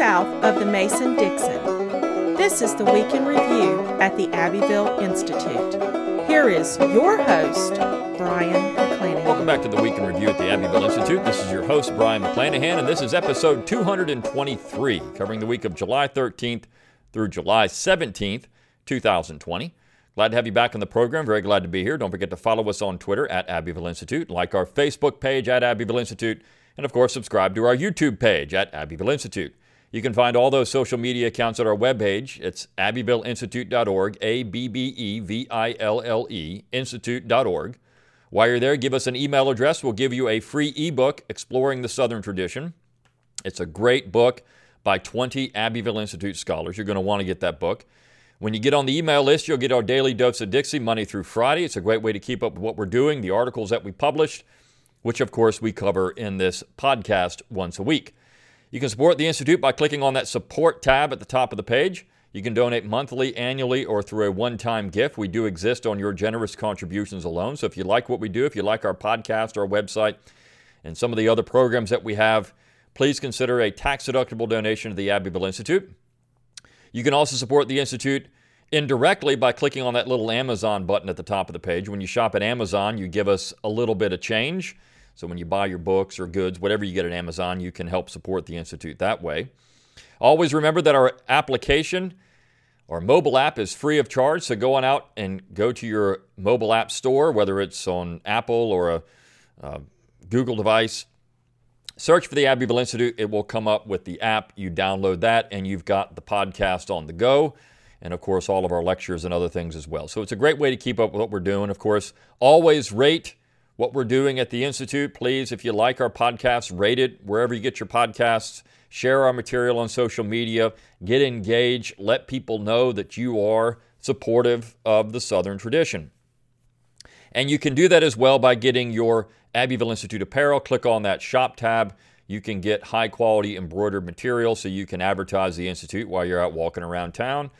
south of the Mason Dixon. This is the Week in Review at the Abbeville Institute. Here is your host, Brion McClanahan. Welcome back to the Week in Review at the Abbeville Institute. This is your host, Brion McClanahan, and this is episode 223, covering the week of July 13th through July 17th, 2020. Glad to have you back on the program. Very glad to be here. Don't forget to follow us on Twitter at Abbeville Institute, like our Facebook page at Abbeville Institute, and of course, subscribe to our YouTube page at Abbeville Institute. You can find all those social media accounts at our webpage. It's abbevilleinstitute.org, A B B E V I L L E, institute.org. While you're there, give us an email address. We'll give you a free ebook, Exploring the Southern Tradition. It's a great book by 20 Abbeville Institute scholars. You're going to want to get that book. When you get on the email list, you'll get our daily dose of Dixie Monday through Friday. It's a great way to keep up with what we're doing, the articles that we published, which of course we cover in this podcast once a week. You can support the Institute by clicking on that support tab at the top of the page. You can donate monthly, annually, or through a one time gift. We do exist on your generous contributions alone. So if you like what we do, if you like our podcast, our website, and some of the other programs that we have, please consider a tax deductible donation to the Abbeville Institute. You can also support the Institute indirectly by clicking on that little Amazon button at the top of the page. When you shop at Amazon, you give us a little bit of change. So when you buy your books or goods, whatever you get at Amazon, you can help support the Institute that way. Always remember that our application, our mobile app, is free of charge. So go on out and go to your mobile app store, whether it's on Apple or a, Google device. Search for the Abbeville Institute. It will come up with the app. You download that, and you've got the podcast on the go. And of course, all of our lectures and other things as well. So it's a great way to keep up with what we're doing. Of course, always rate what we're doing at the Institute. Please, if you like our podcast, rate it wherever you get your podcasts. Share our material on social media. Get engaged. Let people know that you are supportive of the Southern tradition. And you can do that as well by getting your Abbeville Institute apparel. Click on that shop tab. You can get high quality embroidered material so you can advertise the Institute while you're out walking around town.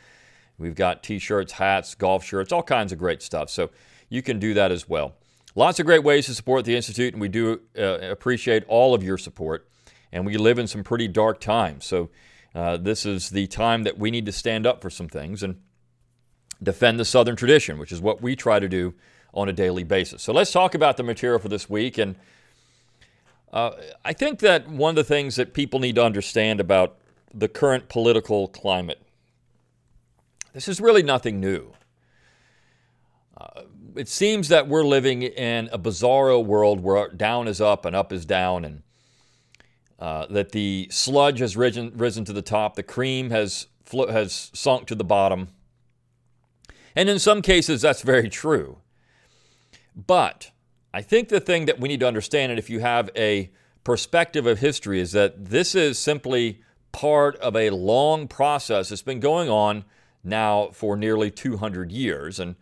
We've got t shirts, hats, golf shirts, all kinds of great stuff. So you can do that as well. Lots of great ways to support the Institute, and we do uh, appreciate all of your support. And we live in some pretty dark times. So, uh, this is the time that we need to stand up for some things and defend the Southern tradition, which is what we try to do on a daily basis. So, let's talk about the material for this week. And uh, I think that one of the things that people need to understand about the current political climate this is really nothing new. Uh, it seems that we're living in a bizarro world where down is up and up is down, and uh, that the sludge has risen, risen to the top, the cream has, has sunk to the bottom. And in some cases, that's very true. But I think the thing that we need to understand, and if you have a perspective of history, is that this is simply part of a long process that's been going on now for nearly 200 years. And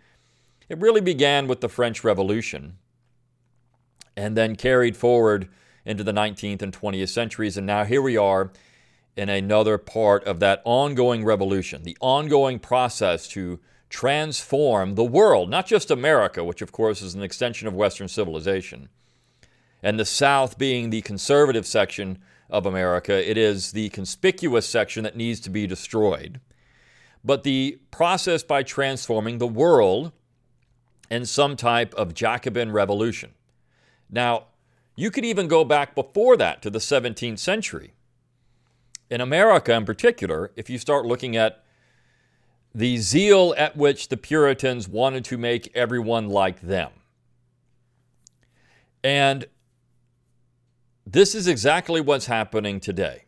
it really began with the French Revolution and then carried forward into the 19th and 20th centuries. And now here we are in another part of that ongoing revolution, the ongoing process to transform the world, not just America, which of course is an extension of Western civilization. And the South being the conservative section of America, it is the conspicuous section that needs to be destroyed. But the process by transforming the world and some type of Jacobin revolution. Now, you could even go back before that to the 17th century. In America, in particular, if you start looking at the zeal at which the Puritans wanted to make everyone like them. And this is exactly what's happening today.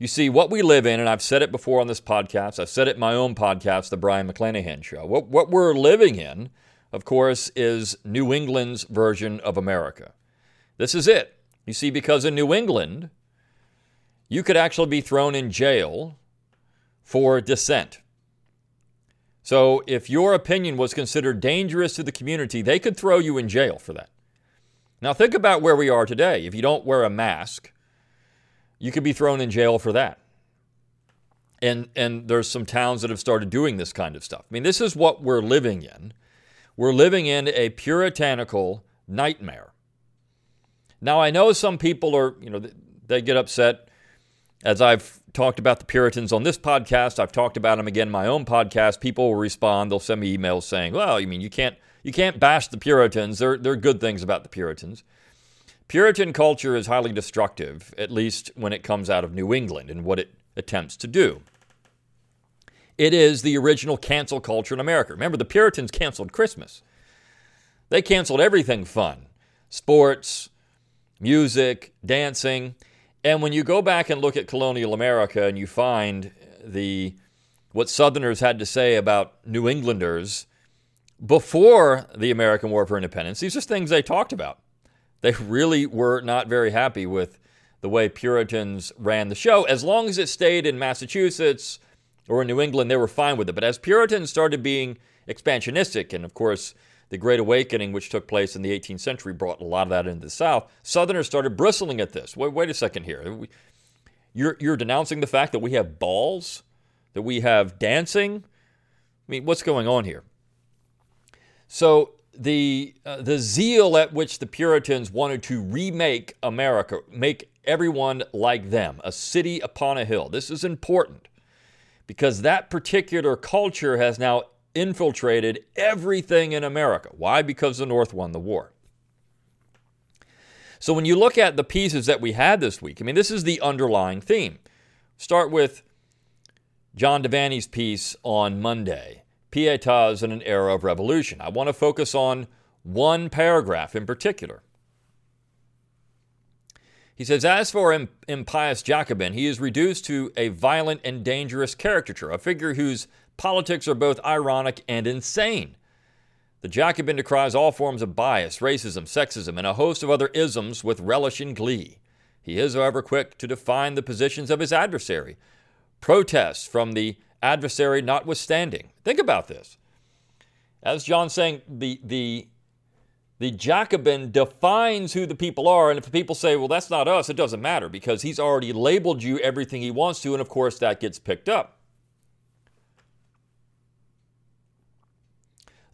You see, what we live in, and I've said it before on this podcast, I've said it in my own podcast, The Brion McClanahan Show. What, what we're living in, of course, is New England's version of America. This is it. You see, because in New England, you could actually be thrown in jail for dissent. So if your opinion was considered dangerous to the community, they could throw you in jail for that. Now, think about where we are today. If you don't wear a mask, you could be thrown in jail for that. And, and there's some towns that have started doing this kind of stuff. I mean, this is what we're living in. We're living in a puritanical nightmare. Now, I know some people are, you know, they get upset, as I've talked about the Puritans on this podcast. I've talked about them again in my own podcast. People will respond. They'll send me emails saying, "Well, you mean you can't you can't bash the Puritans. There there are good things about the Puritans." Puritan culture is highly destructive, at least when it comes out of New England and what it attempts to do. It is the original cancel culture in America. Remember, the Puritans canceled Christmas. They canceled everything fun sports, music, dancing. And when you go back and look at colonial America and you find the what Southerners had to say about New Englanders before the American War for Independence, these are things they talked about. They really were not very happy with the way Puritans ran the show. As long as it stayed in Massachusetts or in New England, they were fine with it. But as Puritans started being expansionistic, and of course, the Great Awakening, which took place in the 18th century, brought a lot of that into the South. Southerners started bristling at this. Wait, wait a second here. You're, you're denouncing the fact that we have balls, that we have dancing. I mean, what's going on here? So the uh, the zeal at which the Puritans wanted to remake America, make everyone like them, a city upon a hill. This is important because that particular culture has now infiltrated everything in America. Why? Because the North won the war. So when you look at the pieces that we had this week, I mean, this is the underlying theme. Start with John Devanny's piece on Monday, Pietas in an Era of Revolution. I want to focus on one paragraph in particular. He says, As for impious Jacobin, he is reduced to a violent and dangerous caricature, a figure whose politics are both ironic and insane. The Jacobin decries all forms of bias, racism, sexism, and a host of other isms with relish and glee. He is, however, quick to define the positions of his adversary, protests from the adversary notwithstanding. Think about this. As John's saying, the, the, the Jacobin defines who the people are, and if the people say, well, that's not us, it doesn't matter because he's already labeled you everything he wants to, and of course that gets picked up.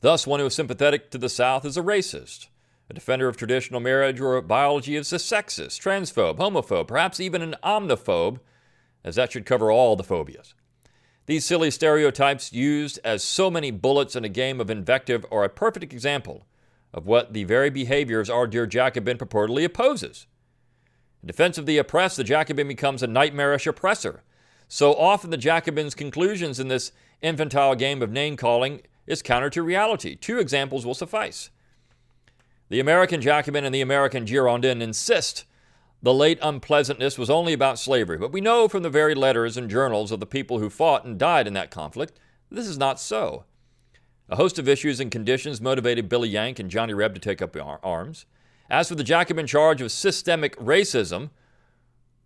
Thus, one who is sympathetic to the South is a racist. A defender of traditional marriage or biology is a sexist, transphobe, homophobe, perhaps even an omniphobe, as that should cover all the phobias. These silly stereotypes, used as so many bullets in a game of invective, are a perfect example of what the very behaviors our dear Jacobin purportedly opposes. In defense of the oppressed, the Jacobin becomes a nightmarish oppressor. So often, the Jacobin's conclusions in this infantile game of name calling is counter to reality. Two examples will suffice. The American Jacobin and the American Girondin insist the late unpleasantness was only about slavery, but we know from the very letters and journals of the people who fought and died in that conflict this is not so. A host of issues and conditions motivated Billy Yank and Johnny Reb to take up arms. As for the Jacobin charge of systemic racism,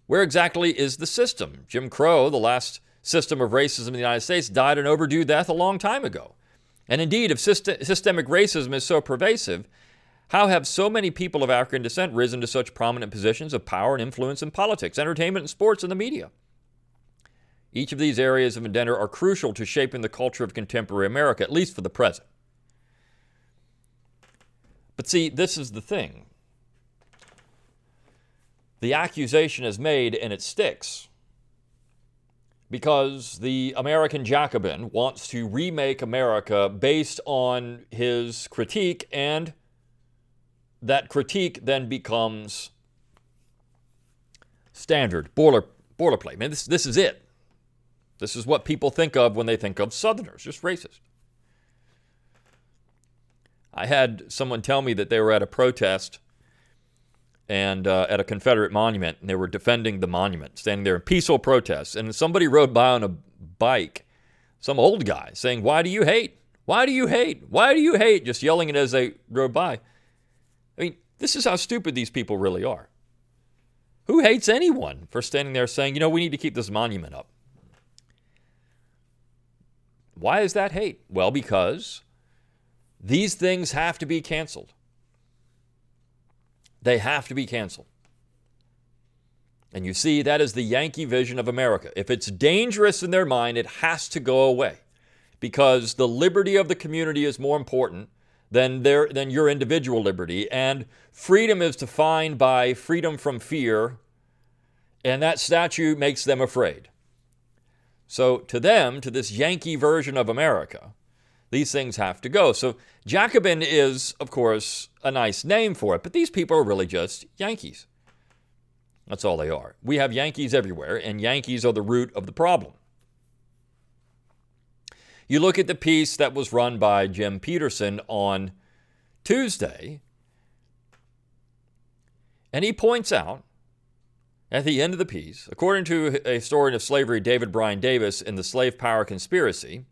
where exactly is the system? Jim Crow, the last system of racism in the United States, died an overdue death a long time ago. And indeed, if systemic racism is so pervasive, how have so many people of African descent risen to such prominent positions of power and influence in politics, entertainment, and sports, and the media? Each of these areas of endeavor are crucial to shaping the culture of contemporary America, at least for the present. But see, this is the thing. The accusation is made and it sticks because the American Jacobin wants to remake America based on his critique, and that critique then becomes standard, boiler, boilerplate. Man, this, this is it. This is what people think of when they think of Southerners, just racist. I had someone tell me that they were at a protest and uh, at a Confederate monument, and they were defending the monument, standing there in peaceful protest. And somebody rode by on a bike, some old guy, saying, "Why do you hate? Why do you hate? Why do you hate?" Just yelling it as they rode by. This is how stupid these people really are. Who hates anyone for standing there saying, "You know, we need to keep this monument up"? Why is that hate? Well, because these things have to be canceled. They have to be canceled. And you see, that is the Yankee vision of America. If it's dangerous in their mind, it has to go away because the liberty of the community is more important than, their, than your individual liberty. And freedom is defined by freedom from fear, and that statue makes them afraid. So, to them, to this Yankee version of America, these things have to go. So, Jacobin is, of course, a nice name for it, but these people are really just Yankees. That's all they are. We have Yankees everywhere, and Yankees are the root of the problem. You look at the piece that was run by Jim Peterson on Tuesday, and he points out at the end of the piece, according to a historian of slavery, David Brion Davis, in The Slave Power Conspiracy,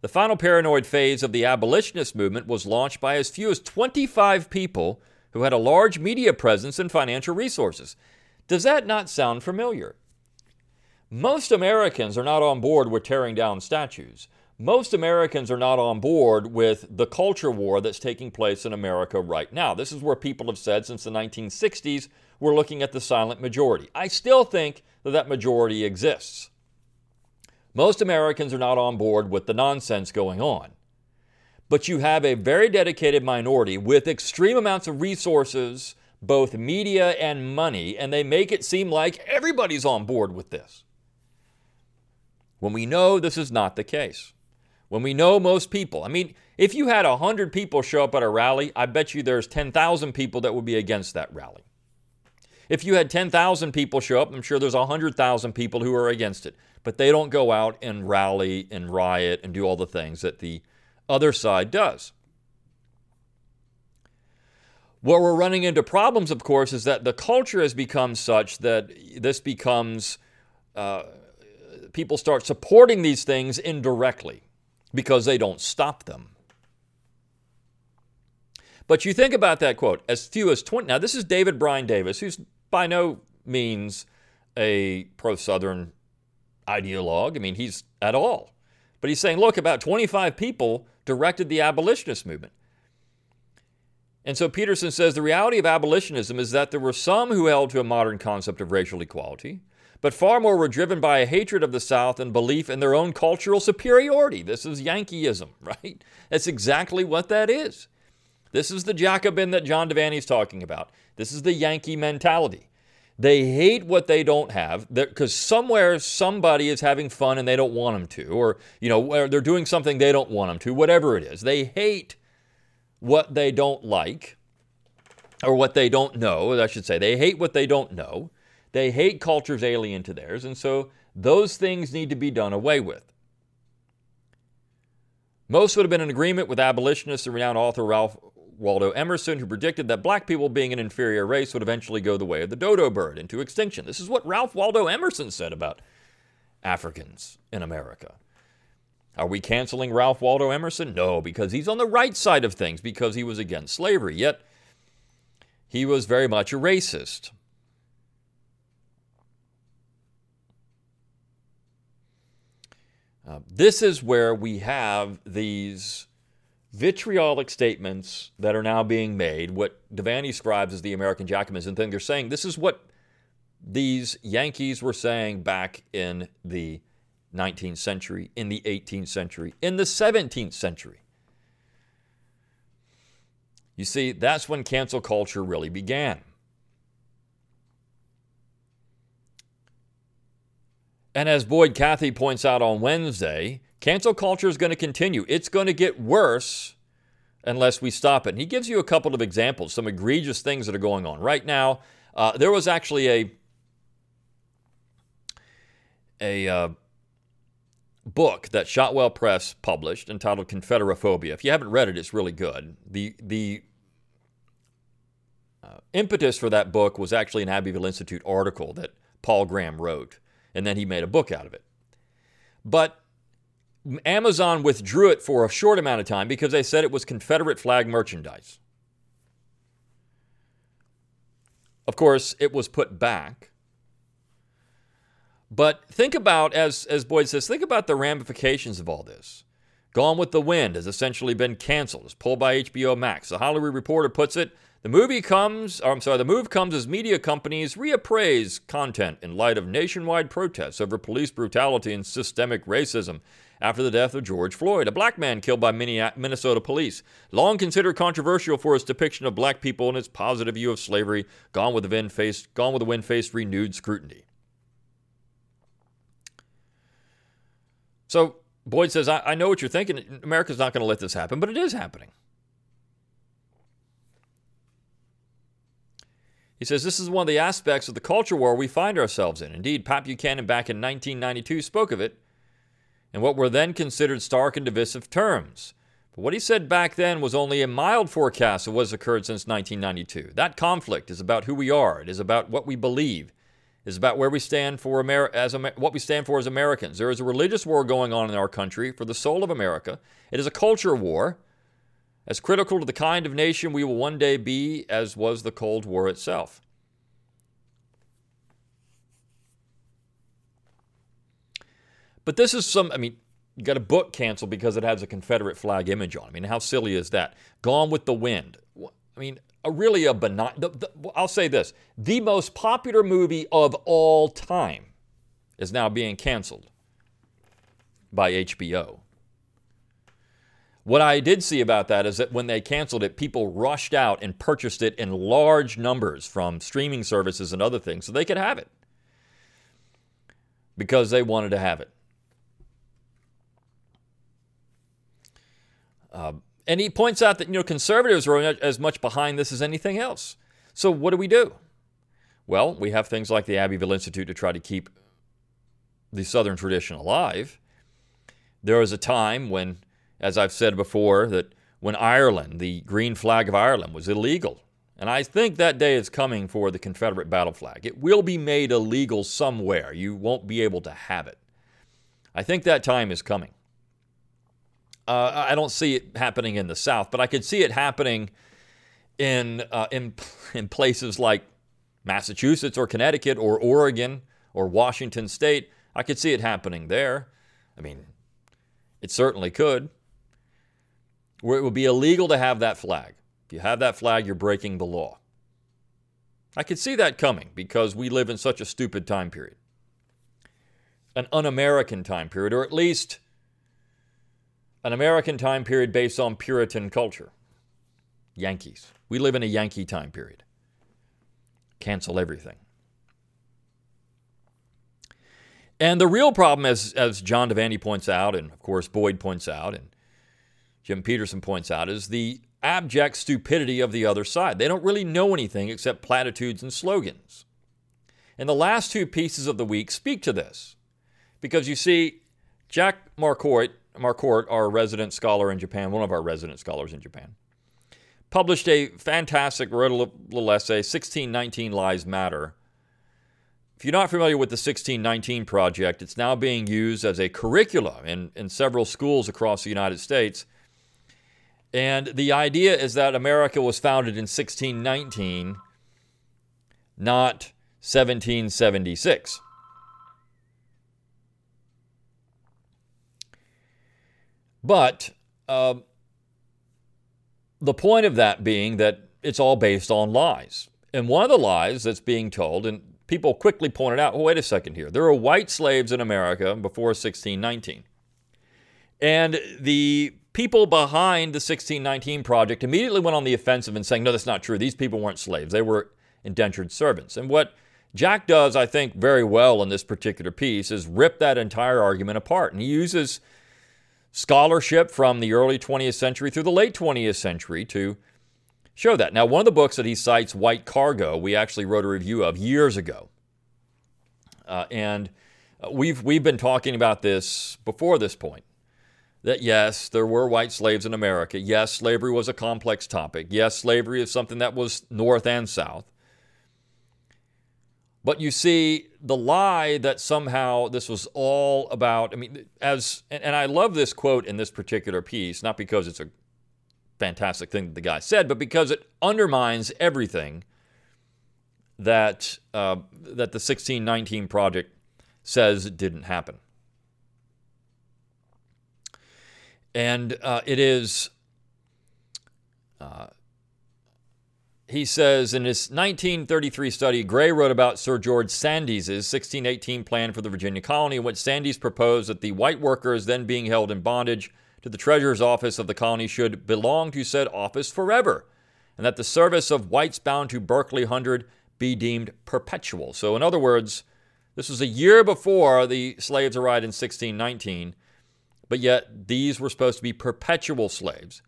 the final paranoid phase of the abolitionist movement was launched by as few as 25 people who had a large media presence and financial resources. Does that not sound familiar? Most Americans are not on board with tearing down statues. Most Americans are not on board with the culture war that's taking place in America right now. This is where people have said since the 1960s we're looking at the silent majority. I still think that that majority exists. Most Americans are not on board with the nonsense going on. But you have a very dedicated minority with extreme amounts of resources, both media and money, and they make it seem like everybody's on board with this. When we know this is not the case when we know most people. I mean, if you had 100 people show up at a rally, I bet you there's 10,000 people that would be against that rally. If you had 10,000 people show up, I'm sure there's 100,000 people who are against it. But they don't go out and rally and riot and do all the things that the other side does. Where we're running into problems, of course, is that the culture has become such that this becomes, uh, people start supporting these things indirectly because they don't stop them. But you think about that quote as few as 20. Now, this is David Brion Davis, who's by no means a pro Southern ideologue. I mean, he's at all. But he's saying, look, about 25 people directed the abolitionist movement. And so Peterson says the reality of abolitionism is that there were some who held to a modern concept of racial equality, but far more were driven by a hatred of the South and belief in their own cultural superiority. This is Yankeeism, right? That's exactly what that is. This is the Jacobin that John Devanny's talking about. This is the Yankee mentality. They hate what they don't have because somewhere somebody is having fun and they don't want them to, or you know they're doing something they don't want them to. Whatever it is, they hate what they don't like or what they don't know. I should say they hate what they don't know, they hate cultures alien to theirs, and so those things need to be done away with. Most would have been in agreement with abolitionist and renowned author Ralph Waldo Emerson, who predicted that black people being an inferior race would eventually go the way of the dodo bird into extinction. This is what Ralph Waldo Emerson said about Africans in America. Are we canceling Ralph Waldo Emerson? No, because he's on the right side of things, because he was against slavery. Yet, he was very much a racist. Uh, this is where we have these vitriolic statements that are now being made, what Devanny describes as the American Jacobinism thing. They're saying this is what these Yankees were saying back in the 19th century, in the 18th century, in the 17th century. You see, that's when cancel culture really began. And as Boyd Cathey points out on Wednesday, cancel culture is going to continue. It's going to get worse unless we stop it. And he gives you a couple of examples, some egregious things that are going on. Right now, uh, there was actually a, a uh, book that Shotwell Press published entitled Confederaphobia. If you haven't read it, it's really good. The, the uh, impetus for that book was actually an Abbeville Institute article that Paul Graham wrote and then he made a book out of it. But Amazon withdrew it for a short amount of time because they said it was Confederate flag merchandise. Of course, it was put back. But think about, as, as Boyd says, think about the ramifications of all this. Gone with the Wind has essentially been canceled. It's pulled by HBO Max. The Hollywood Reporter puts it the movie comes, I'm sorry, the move comes as media companies reappraise content in light of nationwide protests over police brutality and systemic racism after the death of George Floyd, a black man killed by Minnesota police. Long considered controversial for its depiction of black people and its positive view of slavery, Gone with the Wind faced, Gone with the Wind faced renewed scrutiny. So Boyd says, I, I know what you're thinking. America's not going to let this happen, but it is happening. He says this is one of the aspects of the culture war we find ourselves in. Indeed, Pat Buchanan back in 1992 spoke of it in what were then considered stark and divisive terms. But what he said back then was only a mild forecast of what has occurred since 1992. That conflict is about who we are. It is about what we believe. It is about where we stand for Amer- as Amer- what we stand for as Americans. There is a religious war going on in our country for the soul of America. It is a culture war, as critical to the kind of nation we will one day be as was the Cold War itself. But this is some, I mean, you got a book canceled because it has a Confederate flag image on. I mean, how silly is that? Gone with the Wind. I mean, a really a benign. The, the, I'll say this: the most popular movie of all time is now being canceled by HBO. What I did see about that is that when they canceled it, people rushed out and purchased it in large numbers from streaming services and other things so they could have it because they wanted to have it. Uh, and he points out that you know conservatives are as much behind this as anything else. So what do we do? Well, we have things like the Abbeville Institute to try to keep the Southern tradition alive. There was a time when, as I've said before, that when Ireland, the green flag of Ireland, was illegal. And I think that day is coming for the Confederate battle flag. It will be made illegal somewhere. You won't be able to have it. I think that time is coming. Uh, I don't see it happening in the South, but I could see it happening in uh, in in places like Massachusetts or Connecticut or Oregon or Washington State. I could see it happening there. I mean, it certainly could. Where it would be illegal to have that flag. If you have that flag, you're breaking the law. I could see that coming because we live in such a stupid time period. An un American time period, or at least an American time period based on Puritan culture. Yankees. We live in a Yankee time period. Cancel everything. And the real problem, as, as John Devanny points out, and of course Boyd points out, and Jim Peterson points out, is the abject stupidity of the other side. They don't really know anything except platitudes and slogans. And the last two pieces of the week speak to this. Because you see, Jack Marquardt Marquardt, our resident scholar in Japan, one of our resident scholars in Japan, published a fantastic, wrote a little essay, 1619 Lies Matter. If you're not familiar with the 1619 Project, it's now being used as a curriculum in, in several schools across the United States. And the idea is that America was founded in 1619, not 1776. But uh, the point of that being that it's all based on lies. And one of the lies that's being told, and people quickly pointed out, well, wait a second here. There were white slaves in America before 1619. And the people behind the 1619 Project immediately went on the offensive and saying, no, that's not true. These people weren't slaves, they were indentured servants. And what Jack does, I think, very well in this particular piece is rip that entire argument apart. And he uses scholarship from the early 20th century through the late 20th century to show that. Now, one of the books that he cites, White Cargo, we actually wrote a review of years ago. Uh, and we've, we've been talking about this before this point that yes, there were white slaves in America. Yes, slavery was a complex topic. Yes, slavery is something that was North and South. But you see, the lie that somehow this was all about, I mean, as, and I love this quote in this particular piece, not because it's a fantastic thing that the guy said, but because it undermines everything that, uh, that the 1619 Project says didn't happen. And uh, it is uh, he says in his 1933 study, Gray wrote about Sir George Sandys's 1618 plan for the Virginia colony, in which Sandys proposed that the white workers then being held in bondage to the treasurer's office of the colony should belong to said office forever, and that the service of whites bound to Berkeley Hundred be deemed perpetual. So, in other words, this was a year before the slaves arrived in 1619, but yet these were supposed to be perpetual slaves.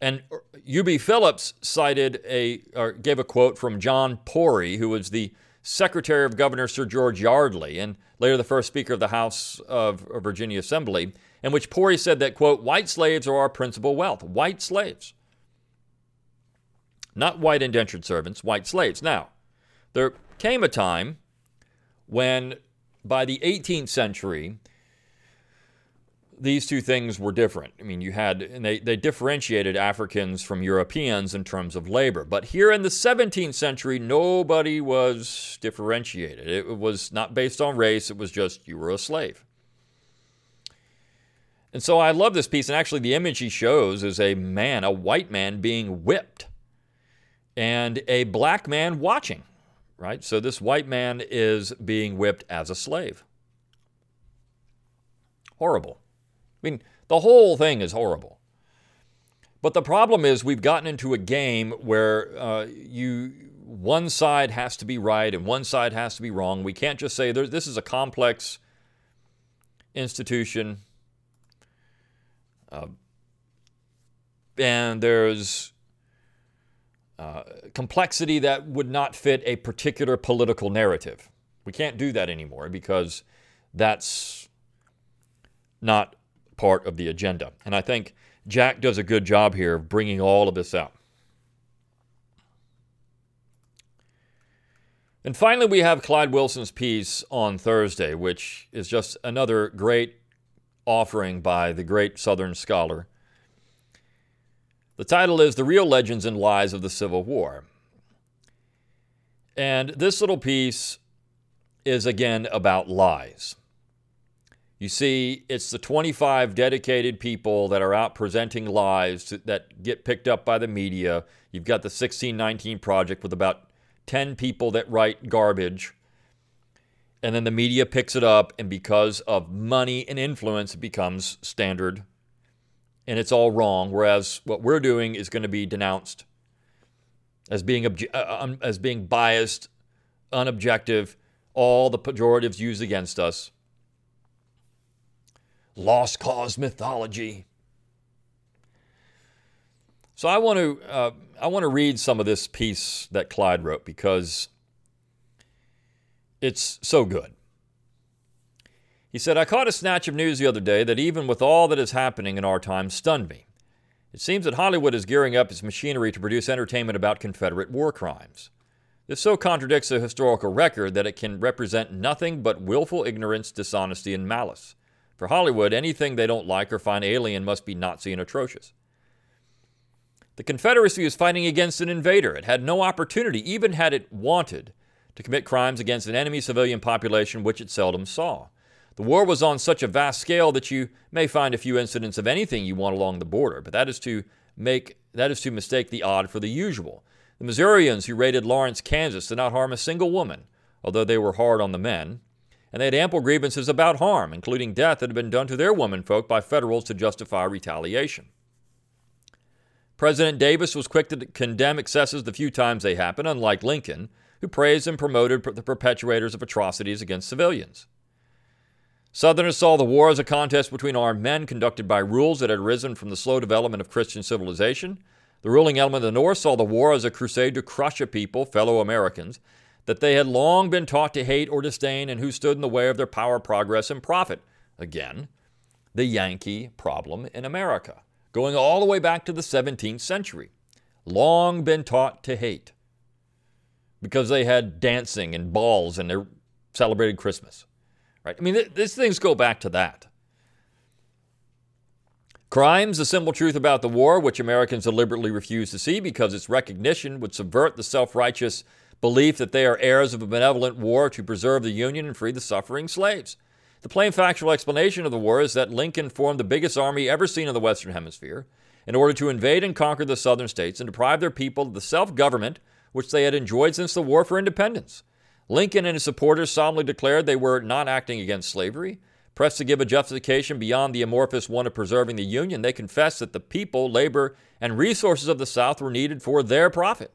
And U.B. Phillips cited a or gave a quote from John Pory, who was the secretary of Governor Sir George Yardley and later the first Speaker of the House of Virginia Assembly, in which Pory said that, quote, white slaves are our principal wealth. White slaves. Not white indentured servants, white slaves. Now, there came a time when, by the 18th century, these two things were different. I mean, you had, and they, they differentiated Africans from Europeans in terms of labor. But here in the 17th century, nobody was differentiated. It was not based on race, it was just you were a slave. And so I love this piece. And actually, the image he shows is a man, a white man, being whipped, and a black man watching, right? So this white man is being whipped as a slave. Horrible. I mean, the whole thing is horrible. But the problem is we've gotten into a game where uh, you one side has to be right and one side has to be wrong. We can't just say this is a complex institution, uh, and there's uh, complexity that would not fit a particular political narrative. We can't do that anymore because that's not part of the agenda. And I think Jack does a good job here of bringing all of this out. And finally, we have Clyde Wilson's piece on Thursday, which is just another great offering by the great Southern scholar. The title is The Real Legends and Lies of the Civil War. And this little piece is again about lies. You see, it's the 25 dedicated people that are out presenting lies that get picked up by the media. You've got the 1619 Project with about 10 people that write garbage. And then the media picks it up, and because of money and influence, it becomes standard. And it's all wrong. Whereas what we're doing is going to be denounced as being, obje- uh, as being biased, unobjective, all the pejoratives used against us lost cause mythology. So I want to uh, I want to read some of this piece that Clyde wrote because it's so good. He said, I caught a snatch of news the other day that even with all that is happening in our time stunned me. It seems that Hollywood is gearing up its machinery to produce entertainment about Confederate war crimes. This so contradicts the historical record that it can represent nothing but willful ignorance, dishonesty, and malice. For Hollywood, anything they don't like or find alien must be Nazi and atrocious. The Confederacy was fighting against an invader. It had no opportunity, even had it wanted, to commit crimes against an enemy civilian population which it seldom saw. The war was on such a vast scale that you may find a few incidents of anything you want along the border, but that is to make that is to mistake the odd for the usual. The Missourians who raided Lawrence, Kansas, did not harm a single woman, although they were hard on the men and they had ample grievances about harm, including death that had been done to their womenfolk by Federals to justify retaliation. President Davis was quick to condemn excesses the few times they happened, unlike Lincoln, who praised and promoted the perpetrators of atrocities against civilians. Southerners saw the war as a contest between armed men conducted by rules that had arisen from the slow development of Christian civilization. The ruling element of the North saw the war as a crusade to crush a people, fellow Americans, that they had long been taught to hate or disdain and who stood in the way of their power, progress, and profit. Again, the Yankee problem in America, going all the way back to the 17th century. Long been taught to hate because they had dancing and balls and they celebrated Christmas. Right? I mean, th- these things go back to that. Crimes, the simple truth about the war, which Americans deliberately refuse to see because its recognition would subvert the self righteous belief that they are heirs of a benevolent war to preserve the Union and free the suffering slaves. The plain factual explanation of the war is that Lincoln formed the biggest army ever seen in the Western Hemisphere in order to invade and conquer the Southern states and deprive their people of the self government which they had enjoyed since the War for Independence. Lincoln and his supporters solemnly declared they were not acting against slavery. Pressed to give a justification beyond the amorphous one of preserving the Union, they confessed that the people, labor, and resources of the South were needed for their profit.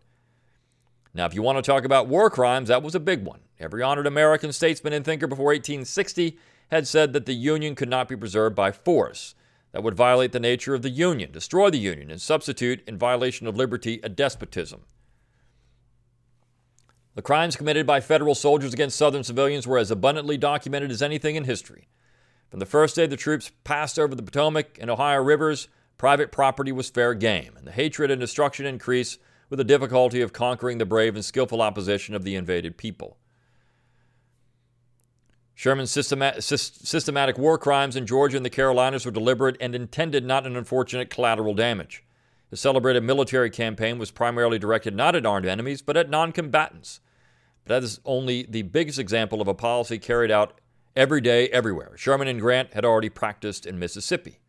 Now, if you want to talk about war crimes, that was a big one. Every honored American statesman and thinker before 1860 had said that the Union could not be preserved by force. That would violate the nature of the Union, destroy the Union, and substitute, in violation of liberty, a despotism. The crimes committed by federal soldiers against Southern civilians were as abundantly documented as anything in history. From the first day the troops passed over the Potomac and Ohio rivers, private property was fair game, and the hatred and destruction increased with the difficulty of conquering the brave and skillful opposition of the invaded people. Sherman's systematic war crimes in Georgia and the Carolinas were deliberate and intended, not an unfortunate collateral damage. The celebrated military campaign was primarily directed not at armed enemies, but at non combatants. But that is only the biggest example of a policy carried out every day, everywhere. Sherman and Grant had already practiced in Mississippi.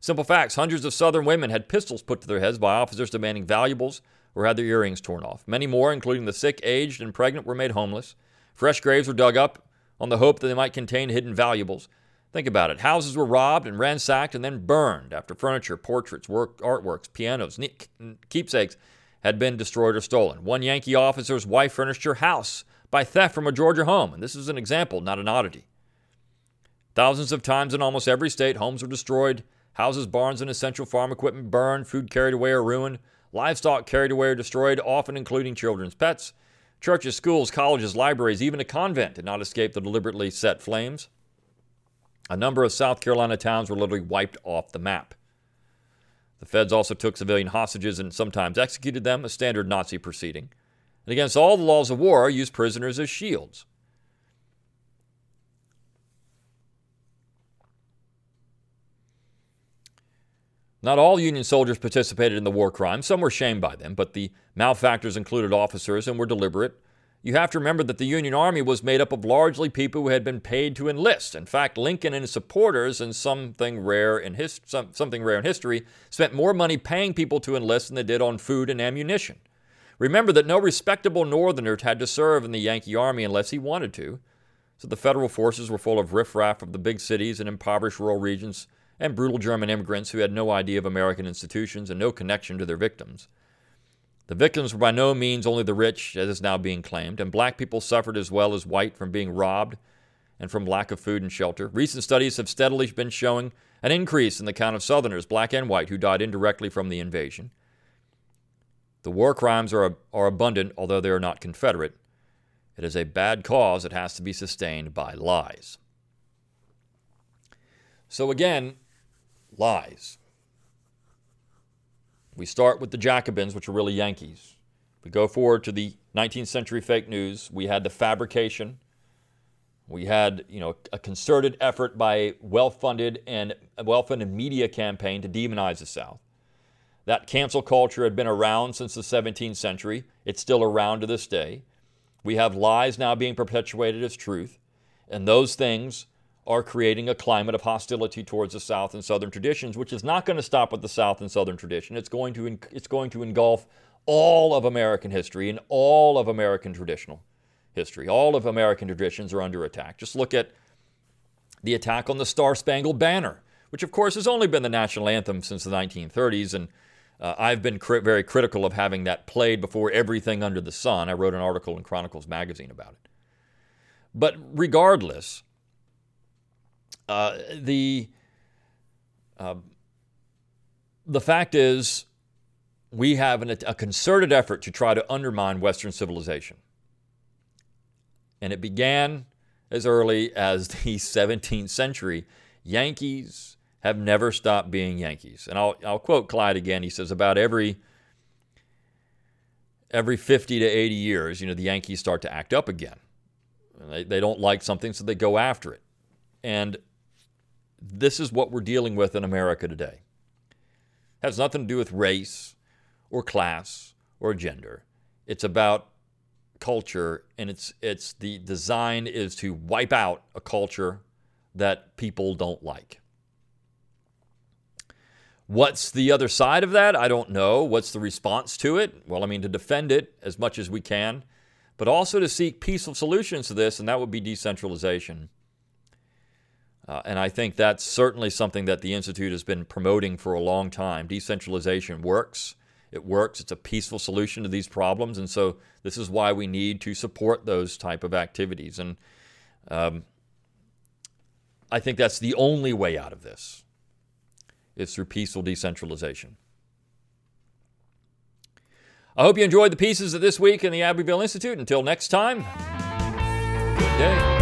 Simple facts hundreds of Southern women had pistols put to their heads by officers demanding valuables or had their earrings torn off. Many more, including the sick, aged, and pregnant, were made homeless. Fresh graves were dug up on the hope that they might contain hidden valuables. Think about it. Houses were robbed and ransacked and then burned after furniture, portraits, work, artworks, pianos, keepsakes had been destroyed or stolen. One Yankee officer's wife furnished her house by theft from a Georgia home, and this is an example, not an oddity. Thousands of times in almost every state, homes were destroyed, houses, barns, and essential farm equipment burned, food carried away or ruined, livestock carried away or destroyed, often including children's pets. Churches, schools, colleges, libraries, even a convent did not escape the deliberately set flames. A number of South Carolina towns were literally wiped off the map. The feds also took civilian hostages and sometimes executed them, a standard Nazi proceeding. And against all the laws of war, used prisoners as shields. Not all Union soldiers participated in the war crimes. Some were shamed by them, but the malefactors included officers and were deliberate. You have to remember that the Union Army was made up of largely people who had been paid to enlist. In fact, Lincoln and his supporters, and something rare in his, some, something rare in history, spent more money paying people to enlist than they did on food and ammunition. Remember that no respectable Northerner had to serve in the Yankee Army unless he wanted to. So the federal forces were full of riffraff of the big cities and impoverished rural regions and brutal German immigrants who had no idea of American institutions and no connection to their victims. The victims were by no means only the rich, as is now being claimed, and black people suffered as well as white from being robbed and from lack of food and shelter. Recent studies have steadily been showing an increase in the count of Southerners, black and white, who died indirectly from the invasion. The war crimes are, are abundant, although they are not Confederate. It is a bad cause that has to be sustained by lies. So, again, lies. We start with the Jacobins, which are really Yankees. We go forward to the 19th century fake news. We had the fabrication. We had, you know, a concerted effort by a well-funded and well-funded media campaign to demonize the South. That cancel culture had been around since the 17th century. It's still around to this day. We have lies now being perpetuated as truth, and those things are creating a climate of hostility towards the South and Southern traditions, which is not going to stop with the South and Southern tradition. It's going to it's going to engulf all of American history and all of American traditional history. All of American traditions are under attack. Just look at the attack on the Star Spangled Banner, which of course has only been the national anthem since the 1930s, and uh, I've been cri- very critical of having that played before everything under the sun. I wrote an article in Chronicles magazine about it. But regardless, uh, the uh, the fact is, we have an, a concerted effort to try to undermine Western civilization, and it began as early as the 17th century. Yankees have never stopped being Yankees, and I'll I'll quote Clyde again. He says about every every 50 to 80 years, you know, the Yankees start to act up again. They, they don't like something, so they go after it. And this is what we're dealing with in America today. It has nothing to do with race or class or gender. It's about culture and it's it's the design is to wipe out a culture that people don't like. What's the other side of that? I don't know. What's the response to it? Well, I mean, to defend it as much as we can, but also to seek peaceful solutions to this, and that would be decentralization. Uh, and I think that's certainly something that the Institute has been promoting for a long time. Decentralization works. It works. It's a peaceful solution to these problems. And so this is why we need to support those type of activities. And um, I think that's the only way out of this is through peaceful decentralization. I hope you enjoyed the pieces of this week in the Abbeville Institute. Until next time, good day.